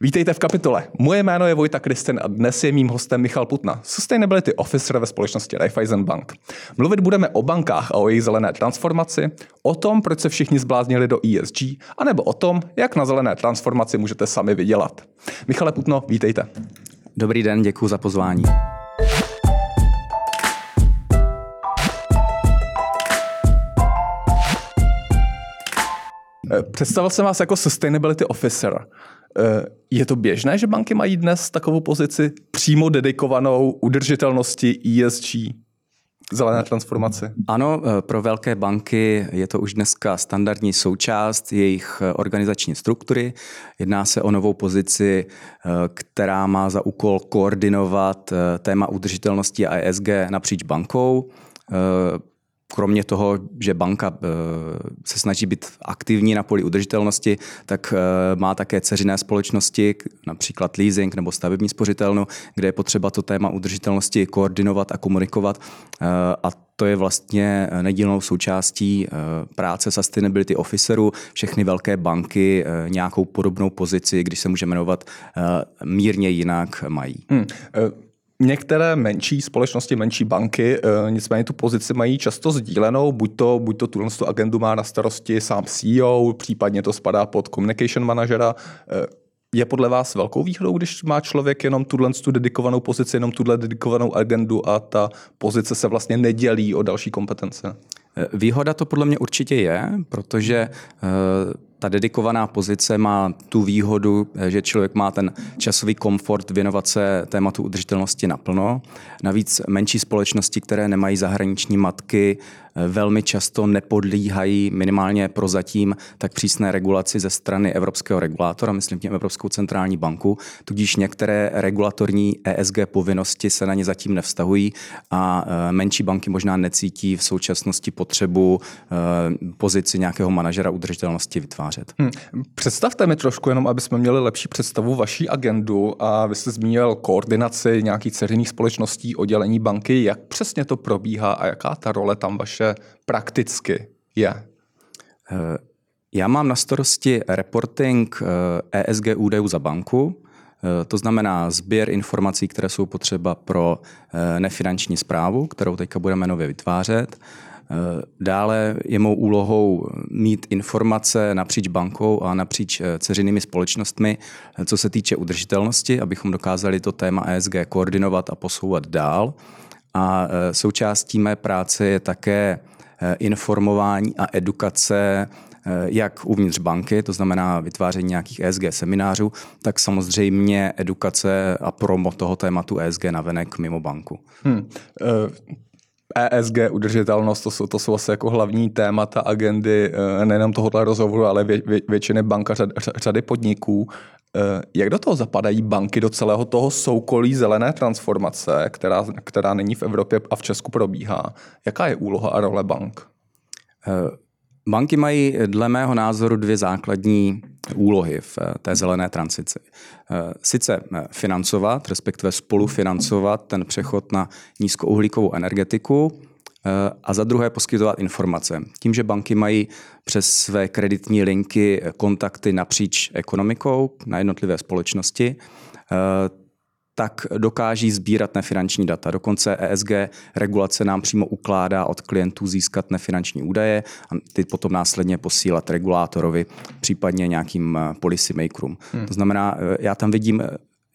Vítejte v kapitole. Moje jméno je Vojta Kristen a dnes je mým hostem Michal Putna, Sustainability Officer ve společnosti Raiffeisen Bank. Mluvit budeme o bankách a o jejich zelené transformaci, o tom, proč se všichni zbláznili do ESG, anebo o tom, jak na zelené transformaci můžete sami vydělat. Michale Putno, vítejte. Dobrý den, děkuji za pozvání. Představil jsem vás jako Sustainability Officer. Eh, je to běžné, že banky mají dnes takovou pozici přímo dedikovanou udržitelnosti ESG? Zelené transformace. Ano, eh, pro velké banky je to už dneska standardní součást jejich eh, organizační struktury. Jedná se o novou pozici, která má za úkol koordinovat téma udržitelnosti a ESG napříč bankou kromě toho, že banka eh, se snaží být aktivní na poli udržitelnosti, tak eh, má také ceřiné společnosti, například leasing nebo stavební spořitelnu, kde je potřeba to téma udržitelnosti koordinovat a komunikovat. Eh, a to je vlastně nedílnou součástí práce sustainability officerů. Všechny velké banky nějakou podobnou pozici, když se může jmenovat mírně jinak, mají. Hmm. Některé menší společnosti, menší banky, e, nicméně tu pozici mají často sdílenou, buď to, buď to tuhle agendu má na starosti sám CEO, případně to spadá pod communication manažera. E, je podle vás velkou výhodou, když má člověk jenom tuhle tu dedikovanou pozici, jenom tuhle dedikovanou agendu a ta pozice se vlastně nedělí o další kompetence? E, výhoda to podle mě určitě je, protože ta dedikovaná pozice má tu výhodu, že člověk má ten časový komfort věnovat se tématu udržitelnosti naplno. Navíc menší společnosti, které nemají zahraniční matky, velmi často nepodlíhají minimálně prozatím tak přísné regulaci ze strany evropského regulátora, myslím tím Evropskou centrální banku, tudíž některé regulatorní ESG povinnosti se na ně zatím nevztahují a e, menší banky možná necítí v současnosti potřebu e, pozici nějakého manažera udržitelnosti vytvářet. Hmm. Představte mi trošku jenom, aby jsme měli lepší představu vaší agendu a vy jste zmínil koordinaci nějakých ceřiných společností, oddělení banky. Jak přesně to probíhá a jaká ta role tam vaše prakticky je? Eh, já mám na starosti reporting ESG eh, e údajů za banku, eh, to znamená sběr informací, které jsou potřeba pro nefinanční zprávu, kterou teďka budeme nově vytvářet. Dále je mou úlohou mít informace napříč bankou a napříč ceřinými společnostmi, co se týče udržitelnosti, abychom dokázali to téma ESG koordinovat a posouvat dál. A součástí mé práce je také informování a edukace jak uvnitř banky, to znamená vytváření nějakých ESG seminářů, tak samozřejmě edukace a promo toho tématu ESG navenek mimo banku. Hmm. ESG, udržitelnost, to jsou, to jsou asi jako hlavní témata agendy nejenom tohoto rozhovoru, ale vě, vě, většiny banka řad, řady podniků. Eh, jak do toho zapadají banky, do celého toho soukolí zelené transformace, která, která nyní v Evropě a v Česku probíhá? Jaká je úloha a role bank? Eh, banky mají dle mého názoru dvě základní úlohy v eh, té zelené transici. Sice financovat, respektive spolufinancovat ten přechod na nízkouhlíkovou energetiku, a za druhé poskytovat informace. Tím, že banky mají přes své kreditní linky kontakty napříč ekonomikou na jednotlivé společnosti, tak dokáží sbírat nefinanční data. Dokonce ESG regulace nám přímo ukládá od klientů získat nefinanční údaje a ty potom následně posílat regulátorovi, případně nějakým policy makerům. Hmm. To znamená, já tam vidím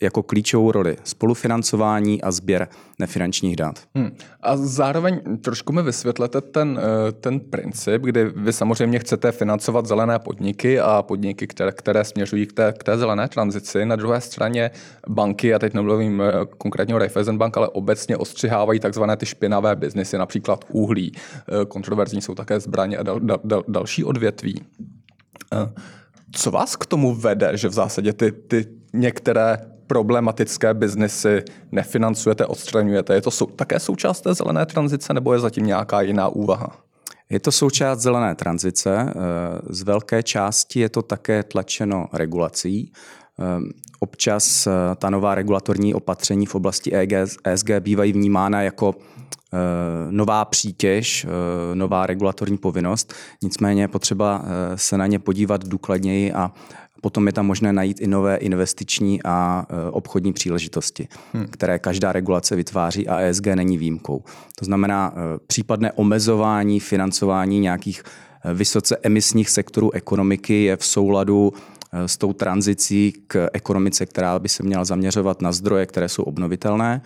jako klíčovou roli spolufinancování a sběr nefinančních dat. Hmm. A zároveň trošku mi vysvětlete ten, eh, ten princip, kdy vy samozřejmě chcete financovat zelené podniky a podniky, které, které směřují k té, k té zelené tranzici. Na druhé straně banky, a teď nemluvím eh, konkrétně o Raiffeisen Bank, ale obecně ostřihávají takzvané ty špinavé biznesy, například uhlí. Eh, kontroverzní jsou také zbraně a dal, dal, dal, další odvětví. Co vás k tomu vede, že v zásadě ty, ty některé problematické biznesy nefinancujete, odstraňujete. Je to sou, také součást té zelené tranzice nebo je zatím nějaká jiná úvaha? Je to součást zelené tranzice. Eh, z velké části je to také tlačeno regulací. Eh, občas eh, ta nová regulatorní opatření v oblasti ESG bývají vnímána jako nová přítěž, nová regulatorní povinnost. Nicméně je potřeba se na ně podívat důkladněji a potom je tam možné najít i nové investiční a obchodní příležitosti, hmm. které každá regulace vytváří a ESG není výjimkou. To znamená případné omezování financování nějakých vysoce emisních sektorů ekonomiky je v souladu s tou tranzicí k ekonomice, která by se měla zaměřovat na zdroje, které jsou obnovitelné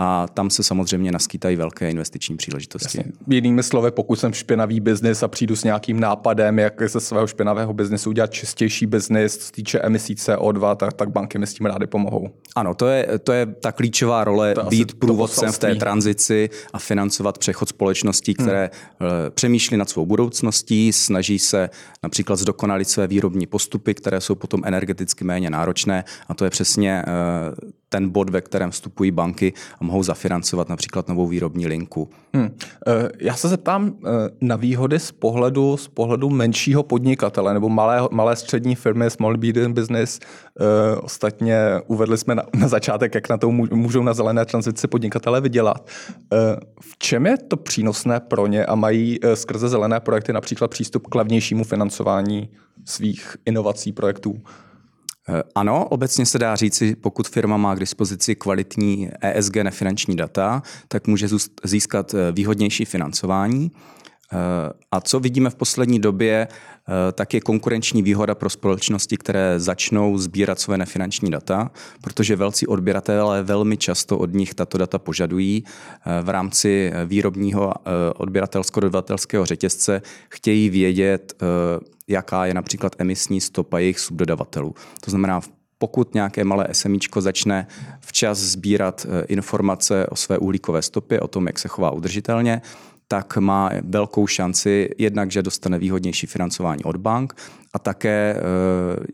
a tam se samozřejmě naskýtají velké investiční příležitosti. Jasně. Jinými slovy, pokud jsem špinavý biznis a přijdu s nějakým nápadem, jak ze svého špinavého biznesu udělat čistější biznis, co týče emisí CO2, tak, tak banky mi s tím rády pomohou. Ano, to je, to je ta klíčová role to být průvodcem v té tranzici a financovat přechod společností, hmm. které hmm. přemýšlí nad svou budoucností, snaží se například zdokonalit své výrobní postupy, které jsou potom energeticky méně náročné a to je přesně eh, ten bod, ve kterém vstupují banky a mohou zafinancovat například novou výrobní linku. Hmm. Já se zeptám eh, na výhody z pohledu, z pohledu menšího podnikatele nebo malé, malé střední firmy, small medium business. Eh, ostatně uvedli jsme na, na začátek, jak na to můžou na zelené tranzici podnikatele vydělat. V čem je to přínosné pro ně a mají skrze zelené projekty například přístup k levnějšímu financování svých inovací projektů? Eh, ano, obecně se dá říci, pokud firma má k dispozici kvalitní ESG nefinanční data, tak může získat eh, výhodnější financování. Eh, a co vidíme v poslední době, tak je konkurenční výhoda pro společnosti, které začnou sbírat své nefinanční data, protože velcí odběratelé velmi často od nich tato data požadují. V rámci výrobního odběratelsko-dodavatelského řetězce chtějí vědět, jaká je například emisní stopa jejich subdodavatelů. To znamená, pokud nějaké malé SMIčko začne včas sbírat eh, informace o své uhlíkové stopě, o tom, jak se chová udržitelně, tak má velkou šanci jednak, že dostane výhodnější financování od bank a také eh,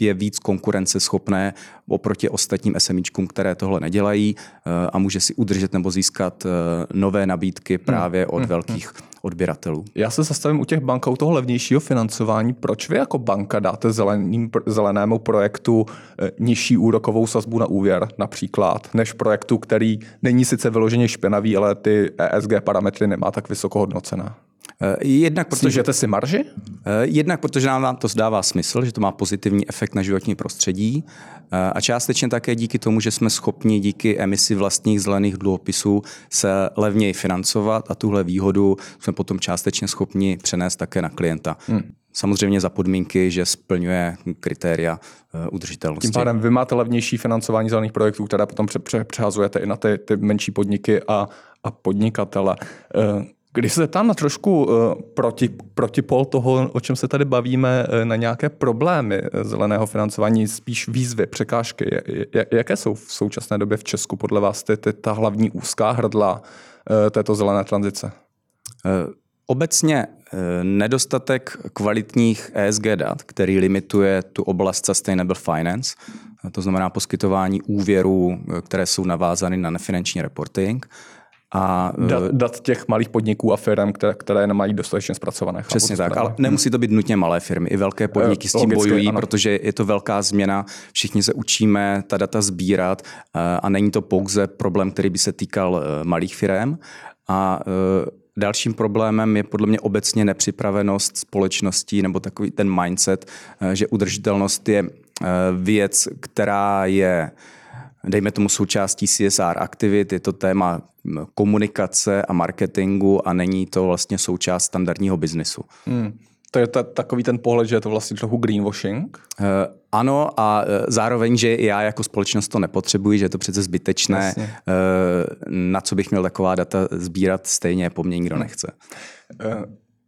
je víc konkurenceschopné oproti ostatním SMIčkům, které tohle nedělají eh, a může si udržet nebo získat nové nabídky právě od hmm, hmm, velkých hmm odběratelů. Já se zastavím u těch bankou toho levnějšího financování. Proč vy jako banka dáte zeleným, zelenému projektu eh, nižší úrokovou sazbu na úvěr například, než projektu, který není sice vyloženě špinavý, ale ty ESG parametry nemá tak vysoko hodnocená? Eh, jednak protože, Snižujete si marži? Eh, jednak protože nám to zdává smysl, že to má pozitivní efekt na životní prostředí eh, a částečně také díky tomu, že jsme schopni díky emisi vlastních zelených dluhopisů se levněji financovat a tuhle výhodu jsme potom částečně schopni přenést také na klienta. Hmm. Samozřejmě za podmínky, že splňuje kritéria udržitelnosti. Tím pádem vy máte levnější financování zelených projektů, které potom přehazujete i na ty, ty menší podniky a, a podnikatele. Když se tam na trošku uh, proti, protipol toho, o čem se tady bavíme, uh, na nějaké problémy uh, zeleného financování, spíš výzvy, překážky, jaké jsou v současné době v Česku podle vás ty, ty, ta hlavní úzká hrdla této zelené tranzice? Obecně nedostatek kvalitních ESG dat, který limituje tu oblast sustainable finance, to znamená poskytování úvěrů, které jsou navázány na nefinanční reporting, a, dat, eh, dat těch malých podniků a firm, které, které nemají dostatečně zpracované. Přesně tak, ale nemusí to být nutně malé firmy. I velké podniky s tím Logicky, bojují, ano. protože je to velká změna. Všichni se učíme ta data sbírat eh, a není to pouze problém, který by se týkal malých firm. A Dalším problémem je podle mě obecně nepřipravenost společností nebo takový ten mindset, že udržitelnost je věc, která je dejme tomu součástí CSR aktivit, je to téma komunikace a marketingu a není to vlastně součást standardního biznesu. Hmm. To je ta, takový ten pohled, že je to vlastně trochu greenwashing? Uh, ano a uh, zároveň, že já jako společnost to nepotřebuji, že je to přece zbytečné, uh, na co bych měl taková data sbírat, stejně po mně nikdo hmm. nechce. Uh,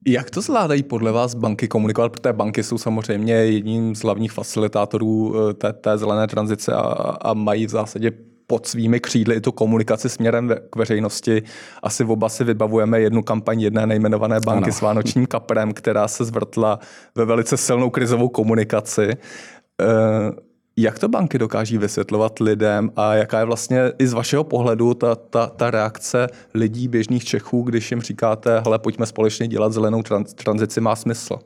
jak to zvládají podle vás banky komunikovat? Protože banky jsou samozřejmě jedním z hlavních facilitátorů té, té zelené tranzice a, a mají v zásadě pod svými křídly i tu komunikaci směrem k veřejnosti. Asi v oba si vybavujeme jednu kampaň jedné nejmenované banky ano. s Vánočním kaprem, která se zvrtla ve velice silnou krizovou komunikaci. E, jak to banky dokáží vysvětlovat lidem a jaká je vlastně i z vašeho pohledu ta, ta, ta reakce lidí, běžných Čechů, když jim říkáte, hele, pojďme společně dělat zelenou tranzici, má smysl?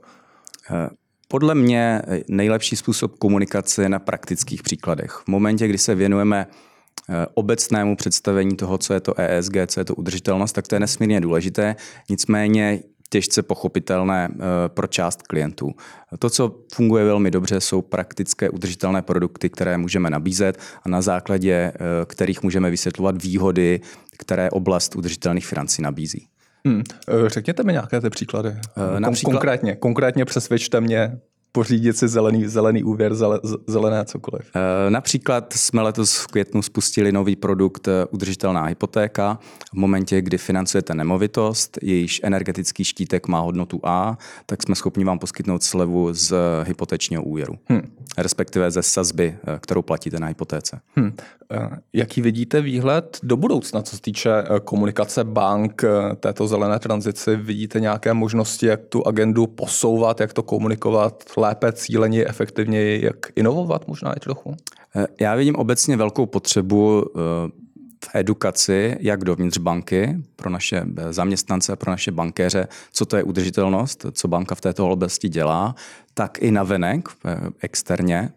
E, podle mě nejlepší způsob komunikace je na praktických příkladech. V momentě, kdy se věnujeme Eh, obecnému představení toho, co je to ESG, co je to udržitelnost, tak to je nesmírně důležité. Nicméně těžce pochopitelné pro část klientů. To, co funguje velmi dobře, jsou praktické udržitelné produkty, které můžeme nabízet a na základě kterých můžeme vysvětlovat výhody, které oblast udržitelných financí nabízí. Hmm. Řekněte mi nějaké ty příklady. Například... Konkrétně, konkrétně přesvědčte mě, pořídit si zelený, zelený úvěr, zelené cokoliv. Eh, například jsme letos v květnu spustili nový produkt eh, udržitelná hypotéka. V momentě, kdy financujete nemovitost, jejíž energetický štítek má hodnotu A, tak jsme schopni vám poskytnout slevu z hypotečního úvěru, hmm. respektive ze sazby, eh, kterou platíte na hypotéce. Hmm. Jaký vidíte výhled do budoucna, co se týče komunikace bank této zelené tranzici? Vidíte nějaké možnosti, jak tu agendu posouvat, jak to komunikovat lépe, cíleně, efektivněji, jak inovovat možná i trochu? Eh, já vidím obecně velkou potřebu eh, v edukaci, jak dovnitř banky, pro naše eh, zaměstnance, pro naše bankéře, co to je udržitelnost, co banka v této oblasti dělá, tak i navenek, externě.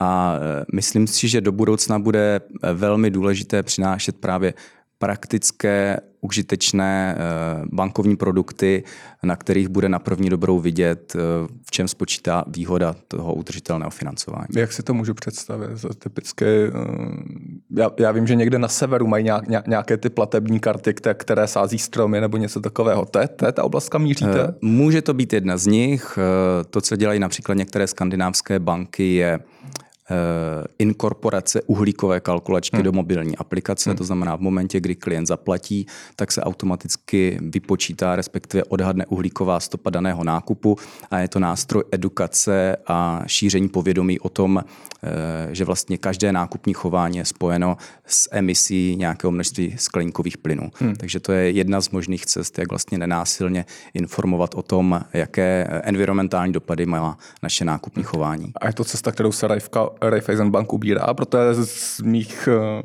A myslím si, že do budoucna bude velmi důležité přinášet právě praktické, užitečné eh, bankovní produkty, na kterých bude na první dobrou vidět, eh, v čem spočítá výhoda toho udržitelného financování. Jak si to můžu představit? Za typické, eh, já, já vím, že někde na severu mají nějak, nějaké ty platební karty, které, sází stromy nebo něco takového. To je, to je ta oblast, kam míříte? Může to být jedna z nich. To, co dělají například některé skandinávské banky, je inkorporace uhlíkové kalkulačky hmm. do mobilní aplikace, hmm. to znamená v momentě, kdy klient zaplatí, tak se automaticky vypočítá, respektive odhadne uhlíková stopa daného nákupu a je to nástroj edukace a šíření povědomí o tom, eh, že vlastně každé nákupní chování je spojeno s emisí nějakého množství skleníkových plynů. Hmm. Takže to je jedna z možných cest, jak vlastně nenásilně informovat o tom, jaké environmentální dopady má naše nákupní chování. A je to cesta, kterou se Rajvka Raiffeisen Bank ubírá, protože z mých eh,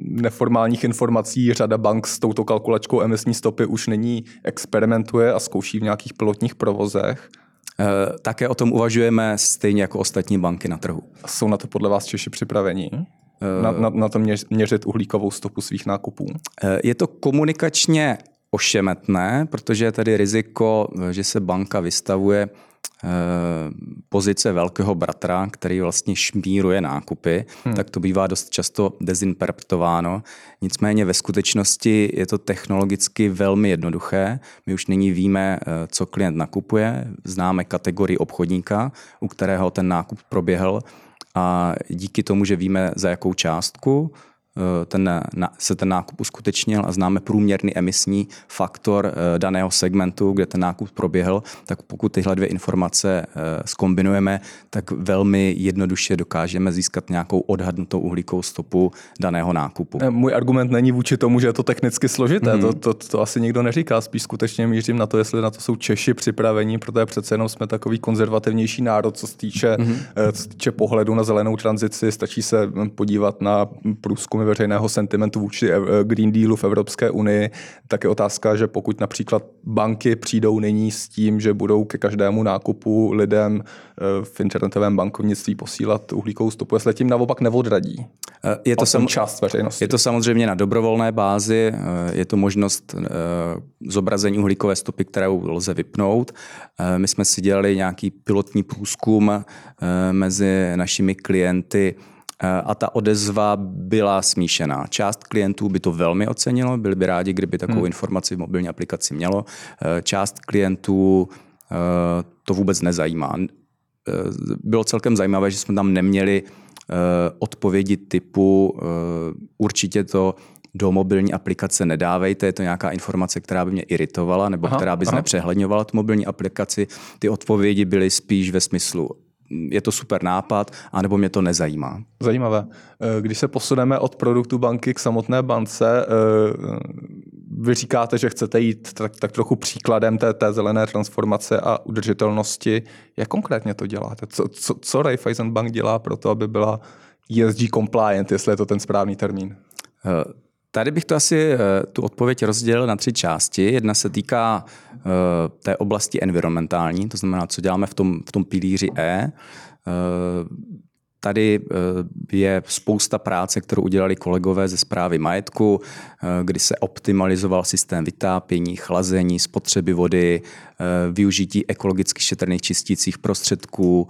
neformálních informací řada bank s touto kalkulačkou emisní stopy už není experimentuje a zkouší v nějakých pilotních provozech. Eh, také o tom uvažujeme stejně jako ostatní banky na trhu. Jsou na to podle vás Češi připravení? Na, na, na to měřit uhlíkovou stopu svých nákupů? Eh, je to komunikačně ošemetné, protože je tady riziko, že se banka vystavuje Eh, pozice velkého bratra, který vlastně šmíruje nákupy, hmm. tak to bývá dost často dezinterpretováno. Nicméně ve skutečnosti je to technologicky velmi jednoduché. My už nyní víme, eh, co klient nakupuje, známe kategorii obchodníka, u kterého ten nákup proběhl a díky tomu, že víme za jakou částku, Eh, ten, se ten nákup uskutečnil a známe průměrný emisní faktor eh, daného segmentu, kde ten nákup proběhl, tak pokud tyhle dvě informace skombinujeme, eh, tak velmi jednoduše dokážeme získat nějakou odhadnutou uhlíkovou stopu daného nákupu. Můj argument není vůči tomu, že je to technicky složité, mm-hmm. to, to, to asi nikdo neříká, spíš skutečně mířím na to, jestli na to jsou Češi připravení, protože přece jenom jsme takový konzervativnější národ, co se týče, co se týče pohledu na zelenou tranzici, stačí se podívat na průzkum formy veřejného sentimentu vůči eh, Green Dealu v Evropské unii, tak je otázka, že pokud například banky přijdou nyní s tím, že budou ke každému nákupu lidem eh, v internetovém bankovnictví posílat uhlíkovou stopu, jestli tím naopak neodradí. Eh, je to sam, část veřejnosti. Je to samozřejmě na dobrovolné bázi, je to možnost zobrazení uhlíkové stopy, kterou lze vypnout. My jsme si dělali nějaký pilotní průzkum mezi našimi klienty, a ta odezva byla smíšená. Část klientů by to velmi ocenilo, byli by rádi, kdyby takovou hmm. informaci v mobilní aplikaci mělo. Eh, část klientů eh, to vůbec nezajímá. Bylo celkem zajímavé, že jsme tam neměli odpovědi typu určitě to do mobilní aplikace nedávejte, je to nějaká informace, která by mě iritovala nebo aha, která by znepřehledňovala tu mobilní aplikaci. Ty odpovědi byly spíš ve smyslu je to super nápad, anebo mě to nezajímá. Zajímavé. Eh, když se posuneme od produktu banky k samotné bance, eh, vy říkáte, že chcete jít tak, tak trochu příkladem té, té zelené transformace a udržitelnosti. Jak konkrétně to děláte? Co, co, co Raiffeisen Bank dělá pro to, aby byla ESG compliant, jestli je to ten správný termín? Tady bych to asi eh, tu odpověď rozdělil na tři části. Jedna se týká eh, té oblasti environmentální, to znamená, co děláme v tom, v tom pilíři E. Eh, Tady je spousta práce, kterou udělali kolegové ze zprávy majetku, kdy se optimalizoval systém vytápění, chlazení, spotřeby vody, využití ekologicky šetrných čistících prostředků,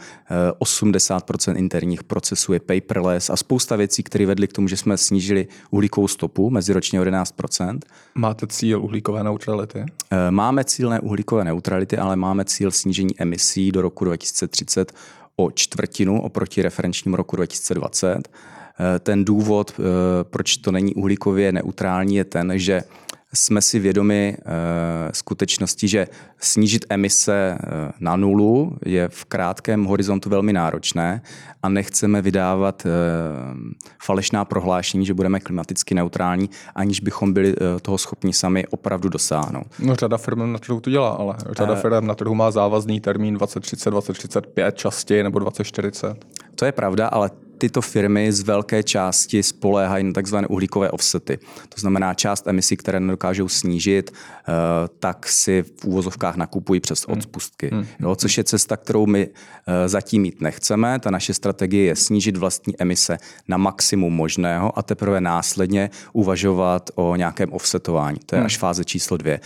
80% interních procesů je paperless a spousta věcí, které vedly k tomu, že jsme snížili uhlíkovou stopu meziročně o 11%. Máte cíl uhlíkové neutrality? Máme cíl ne uhlíkové neutrality, ale máme cíl snížení emisí do roku 2030 o čtvrtinu oproti referenčnímu roku 2020. Eh, ten důvod, eh, proč to není uhlíkově neutrální, je ten, že jsme si vědomi uh, skutečnosti, že snížit emise uh, na nulu je v krátkém horizontu velmi náročné a nechceme vydávat uh, falešná prohlášení, že budeme klimaticky neutrální, aniž bychom byli uh, toho schopni sami opravdu dosáhnout. No řada firm na trhu to dělá, ale řada uh, firm na trhu má závazný termín 2030, 2035 častěji nebo 2040. To je pravda, ale tyto firmy z velké části spoléhají na tzv. uhlíkové offsety. To znamená část emisí, které nedokážou snížit, eh, tak si v úvozovkách nakupují přes hmm. odpustky. Hmm. Jo, což je cesta, kterou my eh, zatím mít nechceme. Ta naše strategie je snížit vlastní emise na maximum možného a teprve následně uvažovat o nějakém offsetování. To je hmm. až fáze číslo dvě.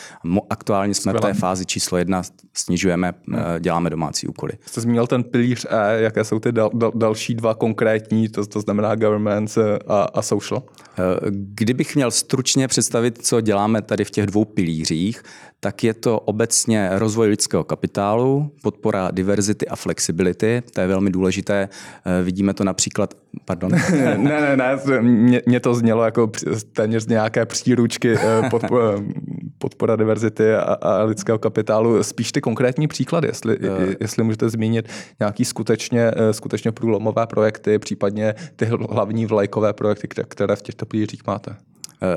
Aktuálně jsme v té fázi číslo jedna, snižujeme, děláme domácí úkoly. Jste zmínil ten pilíř E, jaké jsou ty dal, dal, další dva konkrétní konkrétní, to, to znamená government eh, a, a social? Eh, kdybych měl stručně představit, co děláme tady v těch dvou pilířích, tak je to obecně rozvoj lidského kapitálu, podpora diverzity a flexibility. To je velmi důležité. Eh, vidíme to například. Pardon. ne, ne, ne, mě, mě to znělo jako téměř z nějaké příručky podpora, podpora diverzity a, a lidského kapitálu. Spíš ty konkrétní příklady, jestli, jestli můžete zmínit nějaký skutečně, skutečně průlomové projekty, případně ty hlavní vlajkové projekty, které v těchto pilířích máte? Eh,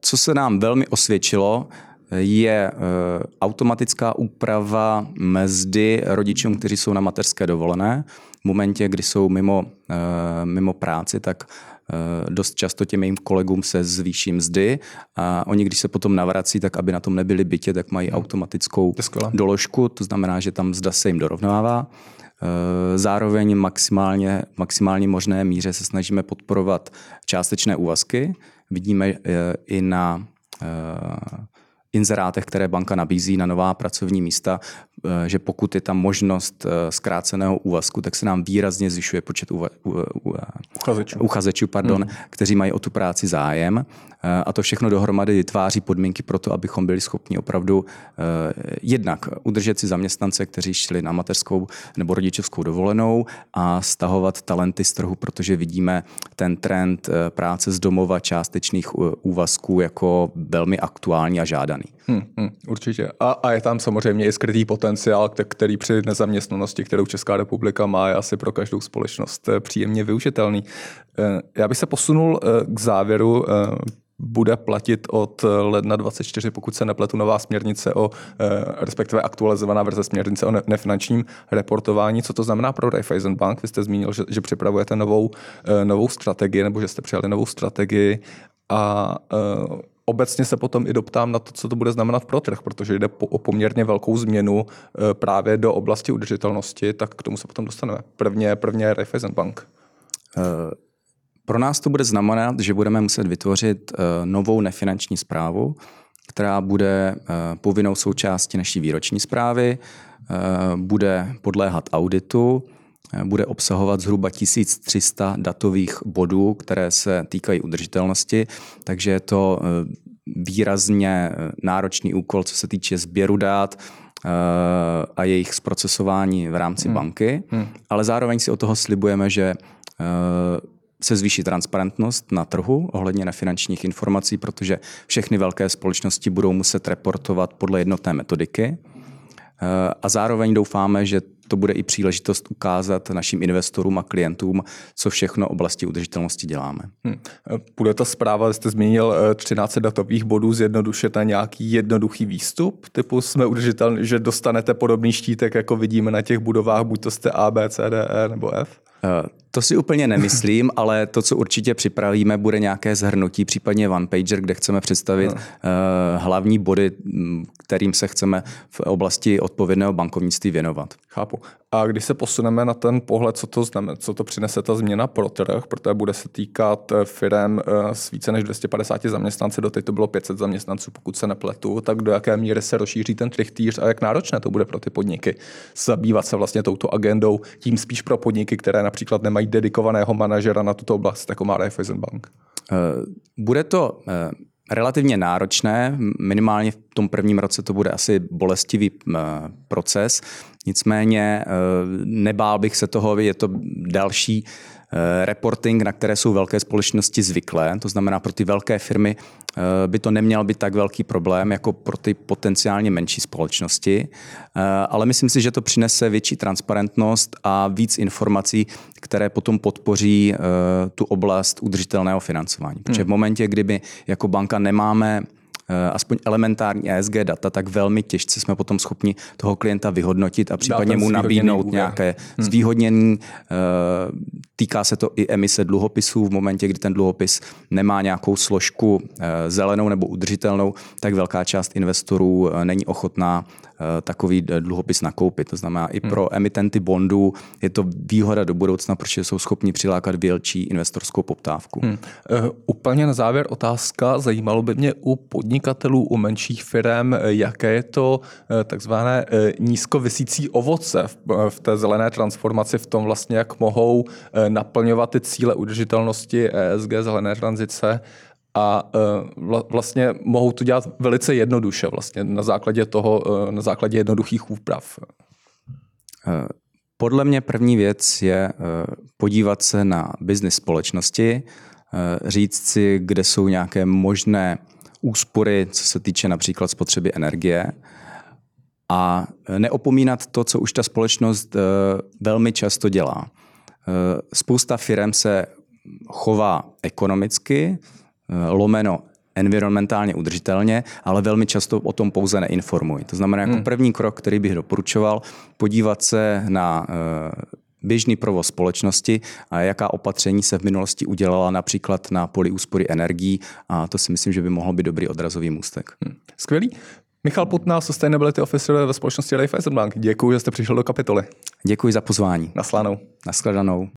co se nám velmi osvědčilo, je eh, automatická úprava mezdy rodičům, kteří jsou na mateřské dovolené. V momentě, kdy jsou mimo, eh, mimo práci, tak dost často těm jejím kolegům se zvýší mzdy a oni, když se potom navrací, tak aby na tom nebyli bytě, tak mají automatickou doložku, to znamená, že tam mzda se jim dorovnává. Eh, zároveň maximálně, maximálně možné míře se snažíme podporovat částečné úvazky. Vidíme eh, i na eh, inzerátech, které banka nabízí na nová pracovní místa, Eh, že pokud je tam možnost eh, zkráceného úvazku, tak se nám výrazně zvyšuje počet uva- u, u, uchazečů, uchazečů pardon, hmm. kteří mají o tu práci zájem. Eh, a to všechno dohromady vytváří podmínky pro to, abychom byli schopni opravdu jednak udržet si zaměstnance, kteří šli na mateřskou nebo rodičovskou dovolenou a stahovat talenty z trhu, protože vidíme ten trend práce z domova částečných úvazků jako velmi aktuální a žádaný. Hmm, hmm, určitě. A, a je tam samozřejmě i skrytý potenciál, který při nezaměstnanosti, kterou Česká republika má, je asi pro každou společnost eh, příjemně využitelný. Eh, já bych se posunul eh, k závěru bude platit od ledna 24, pokud se nepletu, nová směrnice o, respektive aktualizovaná verze směrnice o nefinančním reportování. Co to znamená pro Raiffeisen Bank? Vy jste zmínil, že, že připravujete novou, novou strategii, nebo že jste přijali novou strategii a obecně se potom i doptám na to, co to bude znamenat pro trh, protože jde o poměrně velkou změnu eh, právě do oblasti udržitelnosti, tak k tomu se potom dostaneme. Prvně, prvně Raiffeisen Bank. Eh, pro nás to bude znamenat, že budeme muset vytvořit eh, novou nefinanční zprávu, která bude povinnou součástí naší výroční zprávy, bude podléhat auditu, bude obsahovat zhruba 1300 datových bodů, které se týkají udržitelnosti, takže je to eh, výrazně eh, náročný úkol, co se týče sběru dát eh, a jejich zprocesování v rámci hmm. banky, hmm. ale zároveň si od toho slibujeme, že se zvýší transparentnost na trhu ohledně nefinančních informací, protože všechny velké společnosti budou muset reportovat podle jednotné metodiky. A zároveň doufáme, že to bude i příležitost ukázat našim investorům a klientům, co všechno oblasti udržitelnosti děláme. Hmm. Bude ta zpráva, jste zmínil 13 eh, datových bodů, zjednodušit na nějaký jednoduchý výstup, typu jsme udržitelní, že dostanete podobný štítek, jako vidíme na těch budovách, buď to jste A, B, C, D, E nebo F? Eh, to si úplně nemyslím, ale to, co určitě připravíme, bude nějaké zhrnutí, případně one pager, kde chceme představit no. hlavní body, kterým se chceme v oblasti odpovědného bankovnictví věnovat. Chápu. A když se posuneme na ten pohled, co to znamená, co to přinese ta změna pro trh, protože bude se týkat eh, firm eh, s více než 250 zaměstnanci, do to bylo 500 zaměstnanců, pokud se nepletu, tak do jaké míry se rozšíří ten trichtýř a jak náročné to bude pro ty podniky zabývat se vlastně touto agendou, tím spíš pro podniky, které například nemají dedikovaného manažera na tuto oblast, jako má Raiffeisen Bank. Bude to relativně náročné, minimálně v tom prvním roce to bude asi bolestivý proces, nicméně eh, nebál bych se toho, je to další reporting, na které jsou velké společnosti zvyklé. To znamená, pro ty velké firmy eh, by to neměl být tak velký problém jako pro ty potenciálně menší společnosti. Eh, ale myslím si, že to přinese větší transparentnost a víc informací, které potom podpoří tu oblast udržitelného financování. Protože v hmm. momentě, kdyby jako banka nemáme Eh, aspoň elementární ESG data, tak velmi těžce jsme potom schopni toho klienta vyhodnotit a případně mu nabídnout nějaké hmm. zvýhodnění. Eh, týká se to i emise dluhopisů. V momentě, kdy ten dluhopis nemá nějakou složku eh, zelenou nebo udržitelnou, tak velká část investorů není ochotná takový dluhopis nakoupit. To znamená, i hmm. pro emitenty bondů je to výhoda do budoucna, protože jsou schopni přilákat větší investorskou poptávku. Hmm. Uh, úplně na závěr otázka. Zajímalo by mě u podnikatelů, u menších firm, jaké je to eh, takzvané eh, nízkovisící ovoce v té zelené transformaci, v tom vlastně, jak mohou eh, naplňovat ty cíle udržitelnosti ESG, zelené tranzice a vlastně mohou to dělat velice jednoduše vlastně na základě toho, na základě jednoduchých úprav. Podle mě první věc je podívat se na biznis společnosti, říct si, kde jsou nějaké možné úspory, co se týče například spotřeby energie a neopomínat to, co už ta společnost velmi často dělá. Spousta firm se chová ekonomicky, lomeno environmentálně udržitelně, ale velmi často o tom pouze neinformují. To znamená, jako hmm. první krok, který bych doporučoval, podívat se na běžný provoz společnosti a jaká opatření se v minulosti udělala například na poli úspory energií a to si myslím, že by mohlo být dobrý odrazový můstek. Hmm. Skvělý. Michal Putna, Sustainability Officer ve společnosti Bank. Děkuji, že jste přišel do kapitoly. Děkuji za pozvání. Naslanou. Naschledanou.